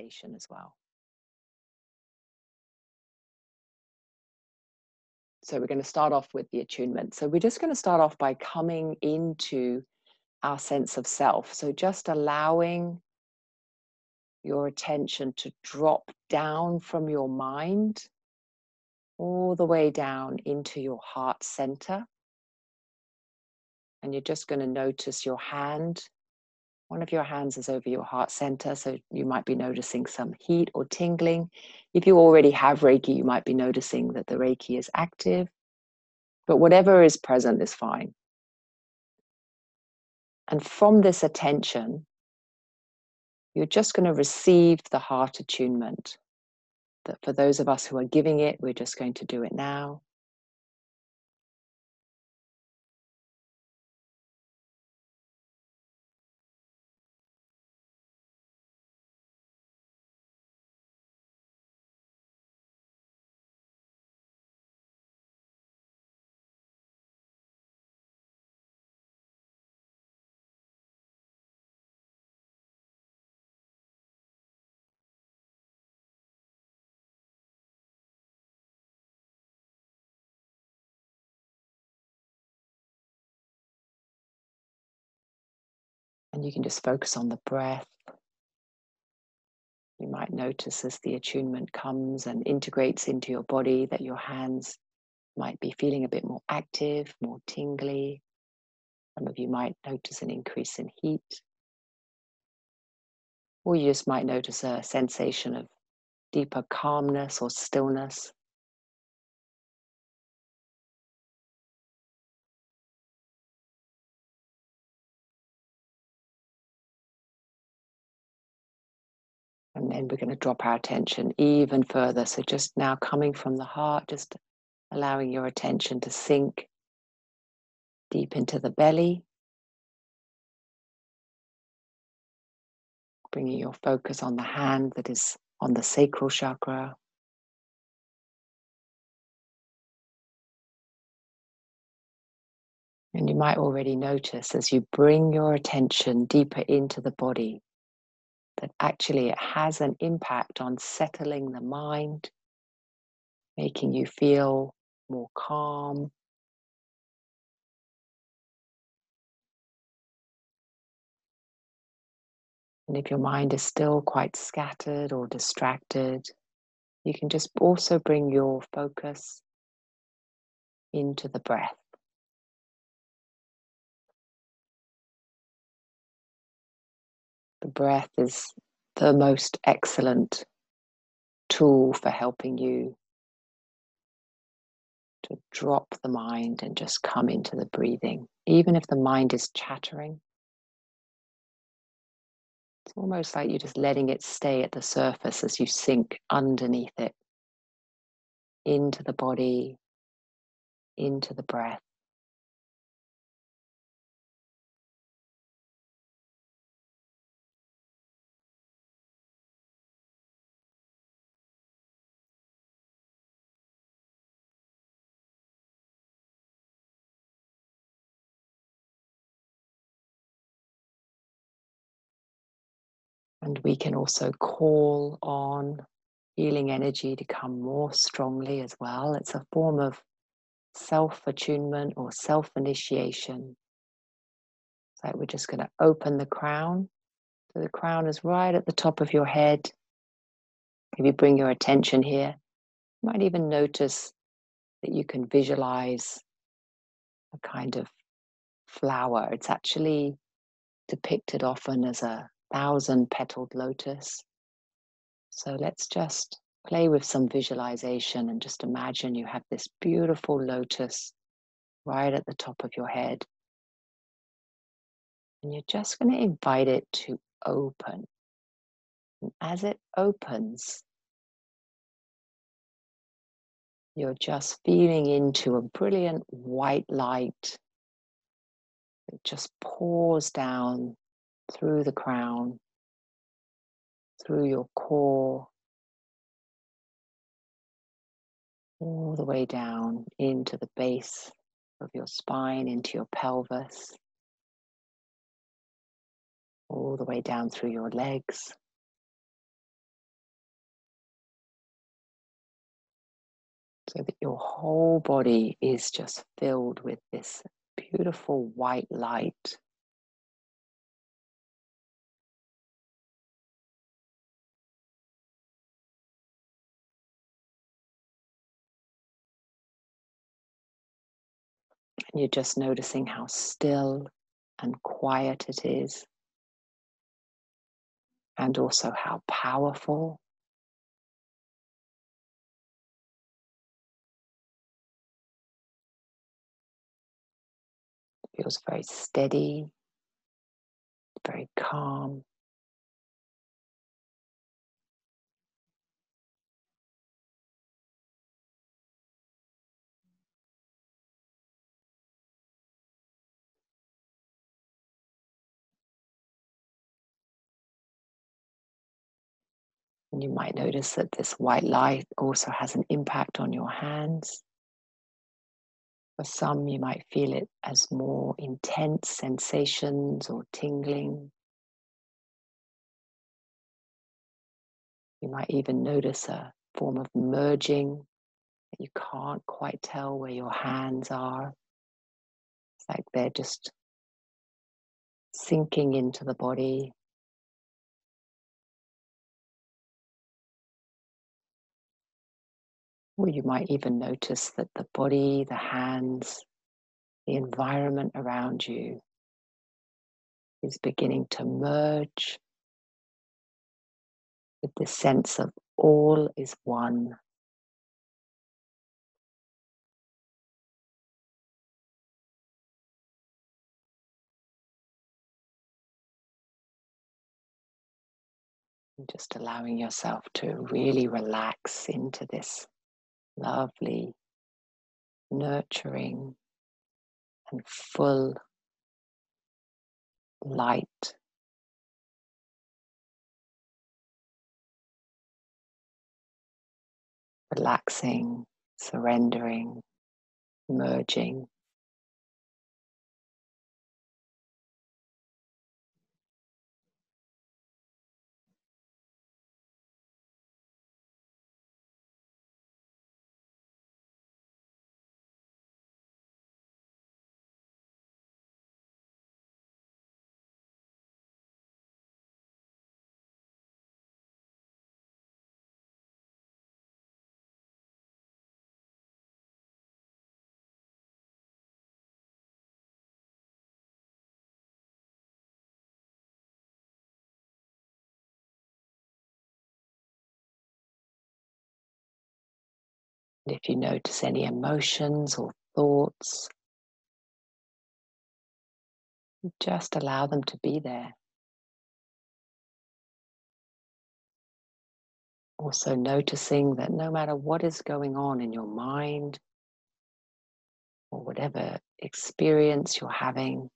meditation as well. So we're going to start off with the attunement. So we're just going to start off by coming into our sense of self. So just allowing your attention to drop down from your mind all the way down into your heart center. And you're just going to notice your hand. One of your hands is over your heart center, so you might be noticing some heat or tingling. If you already have Reiki, you might be noticing that the Reiki is active. But whatever is present is fine. And from this attention, you're just going to receive the heart attunement. That for those of us who are giving it, we're just going to do it now. And you can just focus on the breath. You might notice as the attunement comes and integrates into your body that your hands might be feeling a bit more active, more tingly. Some of you might notice an increase in heat. Or you just might notice a sensation of deeper calmness or stillness. And then we're going to drop our attention even further. So just now coming from the heart, just allowing your attention to sink deep into the belly. Bringing your focus on the hand that is on the sacral chakra. And you might already notice as you bring your attention deeper into the body that actually it has an impact on settling the mind, making you feel more calm. And if your mind is still quite scattered or distracted, you can just also bring your focus into the breath. The breath is the most excellent tool for helping you to drop the mind and just come into the breathing. Even if the mind is chattering, it's almost like you're just letting it stay at the surface as you sink underneath it into the body, into the breath. And we can also call on healing energy to come more strongly as well. It's a form of self attunement or self initiation. So we're just going to open the crown. So the crown is right at the top of your head. If you bring your attention here, you might even notice that you can visualize a kind of flower. It's actually depicted often as a thousand petaled lotus. So let's just play with some visualization and just imagine you have this beautiful lotus right at the top of your head. And you're just going to invite it to open. And as it opens, you're just feeling into a brilliant white light that just pours down through the crown, through your core, all the way down into the base of your spine, into your pelvis, all the way down through your legs. So that your whole body is just filled with this beautiful white light And you're just noticing how still and quiet it is, and also how powerful feels very steady, very calm. You might notice that this white light also has an impact on your hands. For some, you might feel it as more intense sensations or tingling. You might even notice a form of merging you can't quite tell where your hands are. It's like they're just sinking into the body. Or you might even notice that the body, the hands, the environment around you is beginning to merge with the sense of all is one. Just allowing yourself to really relax into this lovely, nurturing, and full light. Relaxing, surrendering, merging. If you notice any emotions or thoughts, just allow them to be there. Also, noticing that no matter what is going on in your mind or whatever experience you're having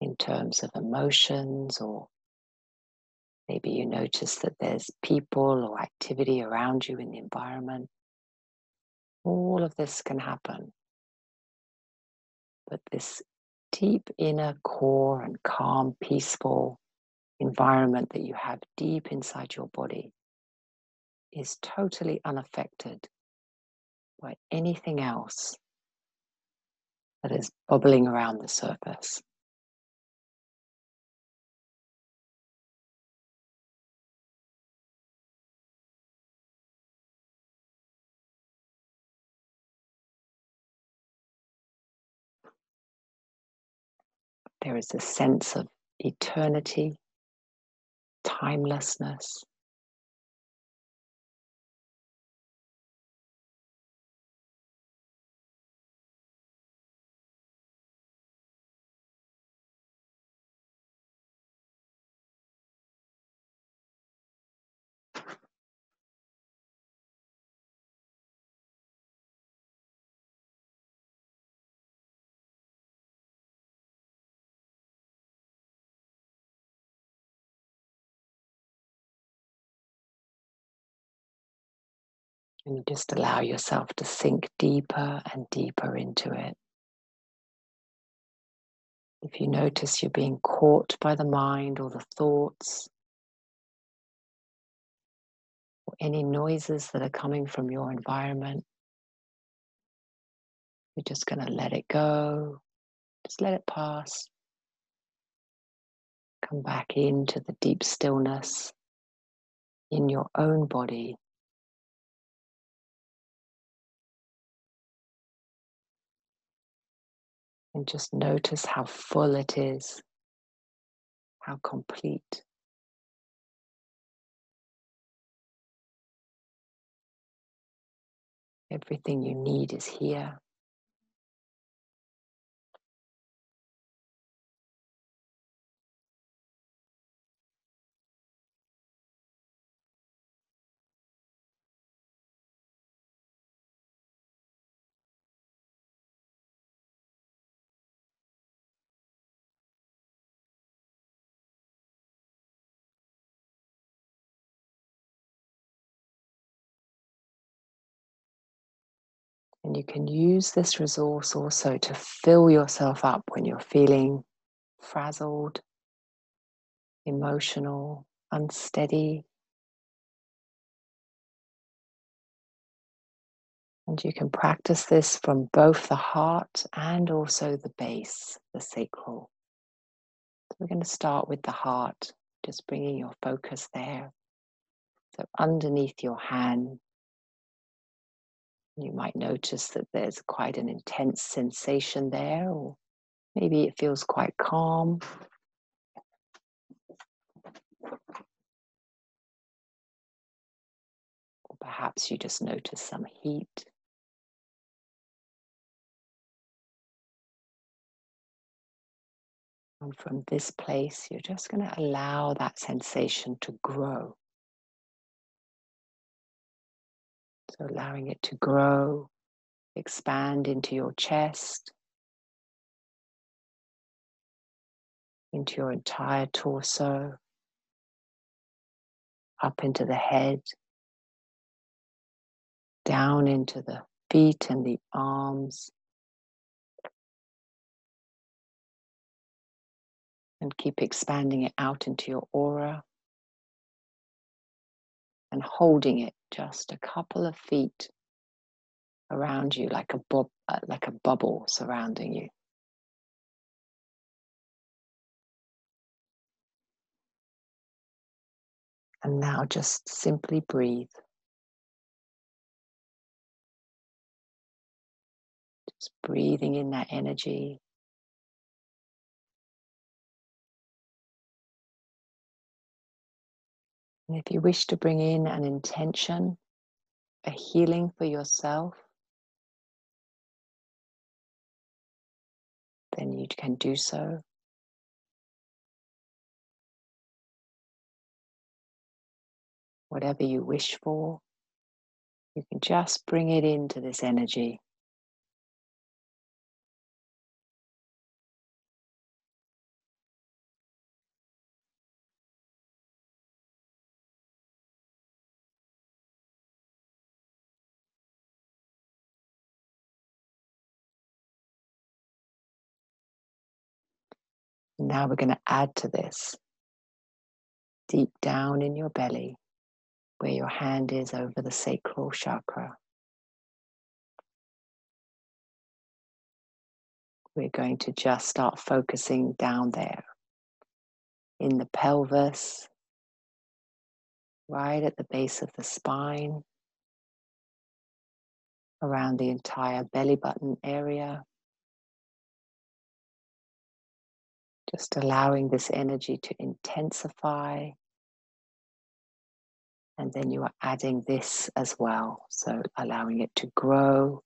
in terms of emotions, or maybe you notice that there's people or activity around you in the environment, all of this can happen. But this deep inner core and calm, peaceful environment that you have deep inside your body is totally unaffected by anything else that is bubbling around the surface. There is a sense of eternity, timelessness. And you just allow yourself to sink deeper and deeper into it. If you notice you're being caught by the mind or the thoughts, or any noises that are coming from your environment, You're just going to let it go, just let it pass. Come back into the deep stillness in your own body. And just notice how full it is, how complete. Everything you need is here. And you can use this resource also to fill yourself up when you're feeling frazzled, emotional, unsteady. And you can practice this from both the heart and also the base, the sacral. So we're going to start with the heart, just bringing your focus there. So underneath your hand, you might notice that there's quite an intense sensation there, or maybe it feels quite calm. Or perhaps you just notice some heat. And from this place, you're just going to allow that sensation to grow. So allowing it to grow, expand into your chest, into your entire torso, up into the head, down into the feet and the arms. And keep expanding it out into your aura and holding it just a couple of feet around you like a bob, uh, like a bubble surrounding you. And now just simply breathe. Just breathing in that energy. And if you wish to bring in an intention, a healing for yourself, then you can do so. Whatever you wish for, you can just bring it into this energy. Now we're going to add to this deep down in your belly, where your hand is over the sacral chakra. We're going to just start focusing down there in the pelvis, right at the base of the spine, around the entire belly button area. Just allowing this energy to intensify. And then you are adding this as well. So allowing it to grow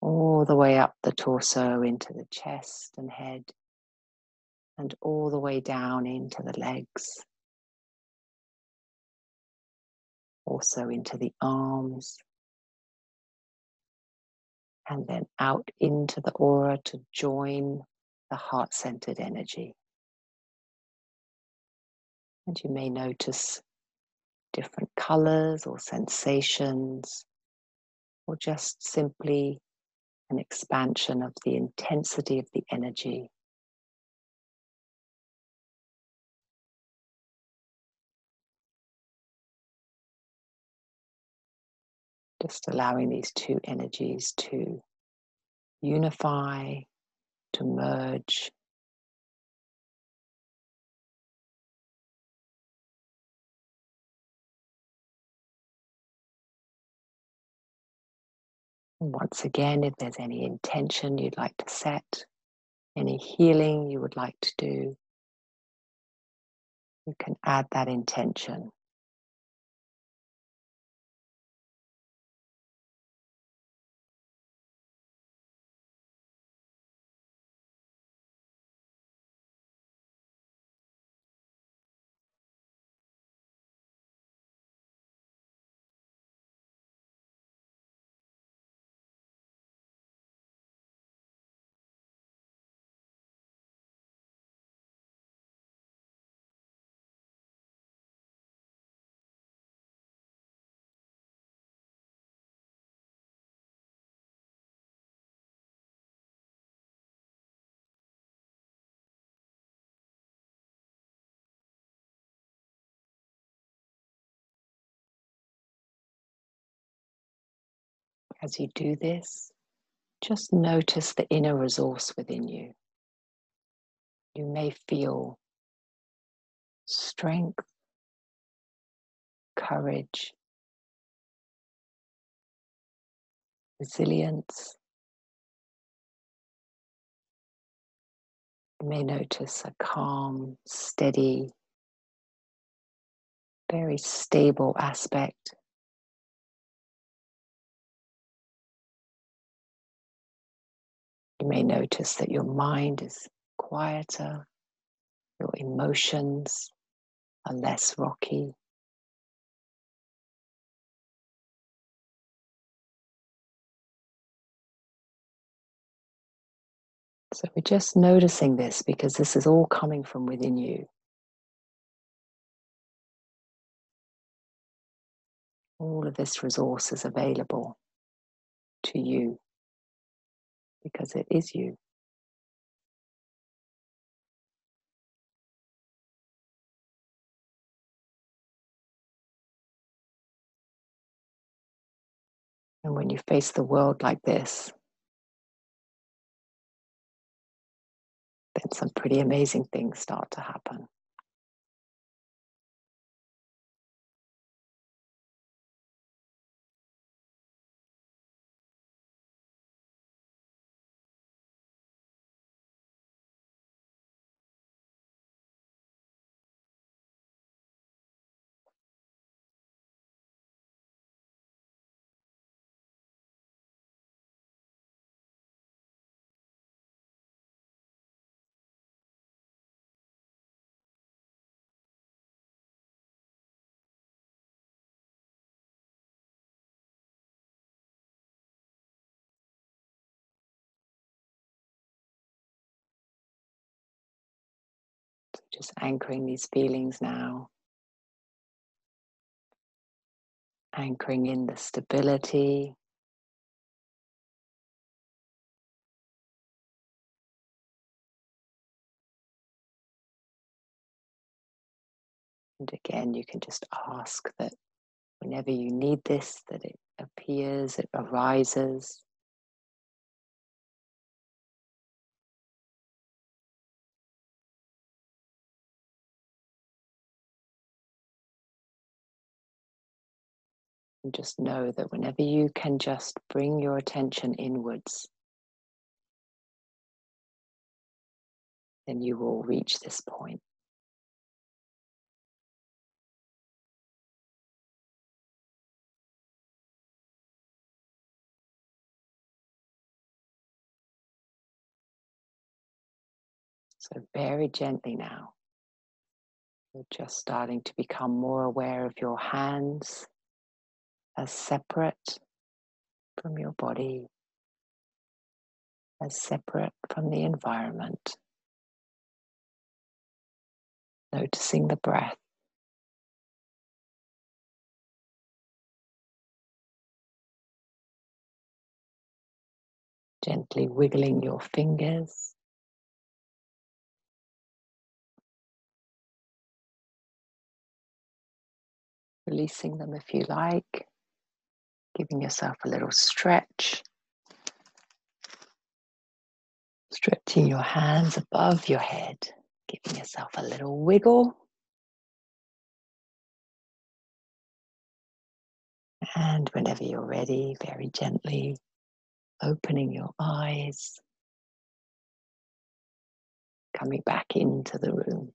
all the way up the torso into the chest and head, and all the way down into the legs, also into the arms, and then out into the aura to join the heart centered energy. And you may notice different colors or sensations, or just simply an expansion of the intensity of the energy. Just allowing these two energies to unify, to merge. once again, if there's any intention you'd like to set, any healing you would like to do, you can add that intention. As you do this, just notice the inner resource within you. You may feel strength, courage, resilience. You may notice a calm, steady, very stable aspect You may notice that your mind is quieter, your emotions are less rocky. So we're just noticing this because this is all coming from within you. All of this resource is available to you because it is you. And when you face the world like this, then some pretty amazing things start to happen. Just anchoring these feelings now. Anchoring in the stability. And again, you can just ask that whenever you need this, that it appears, it arises. And just know that whenever you can just bring your attention inwards, then you will reach this point. So, very gently now, you're just starting to become more aware of your hands as separate from your body, as separate from the environment. Noticing the breath. Gently wiggling your fingers. Releasing them if you like giving yourself a little stretch. Stretching your hands above your head, giving yourself a little wiggle. And whenever you're ready, very gently opening your eyes, coming back into the room.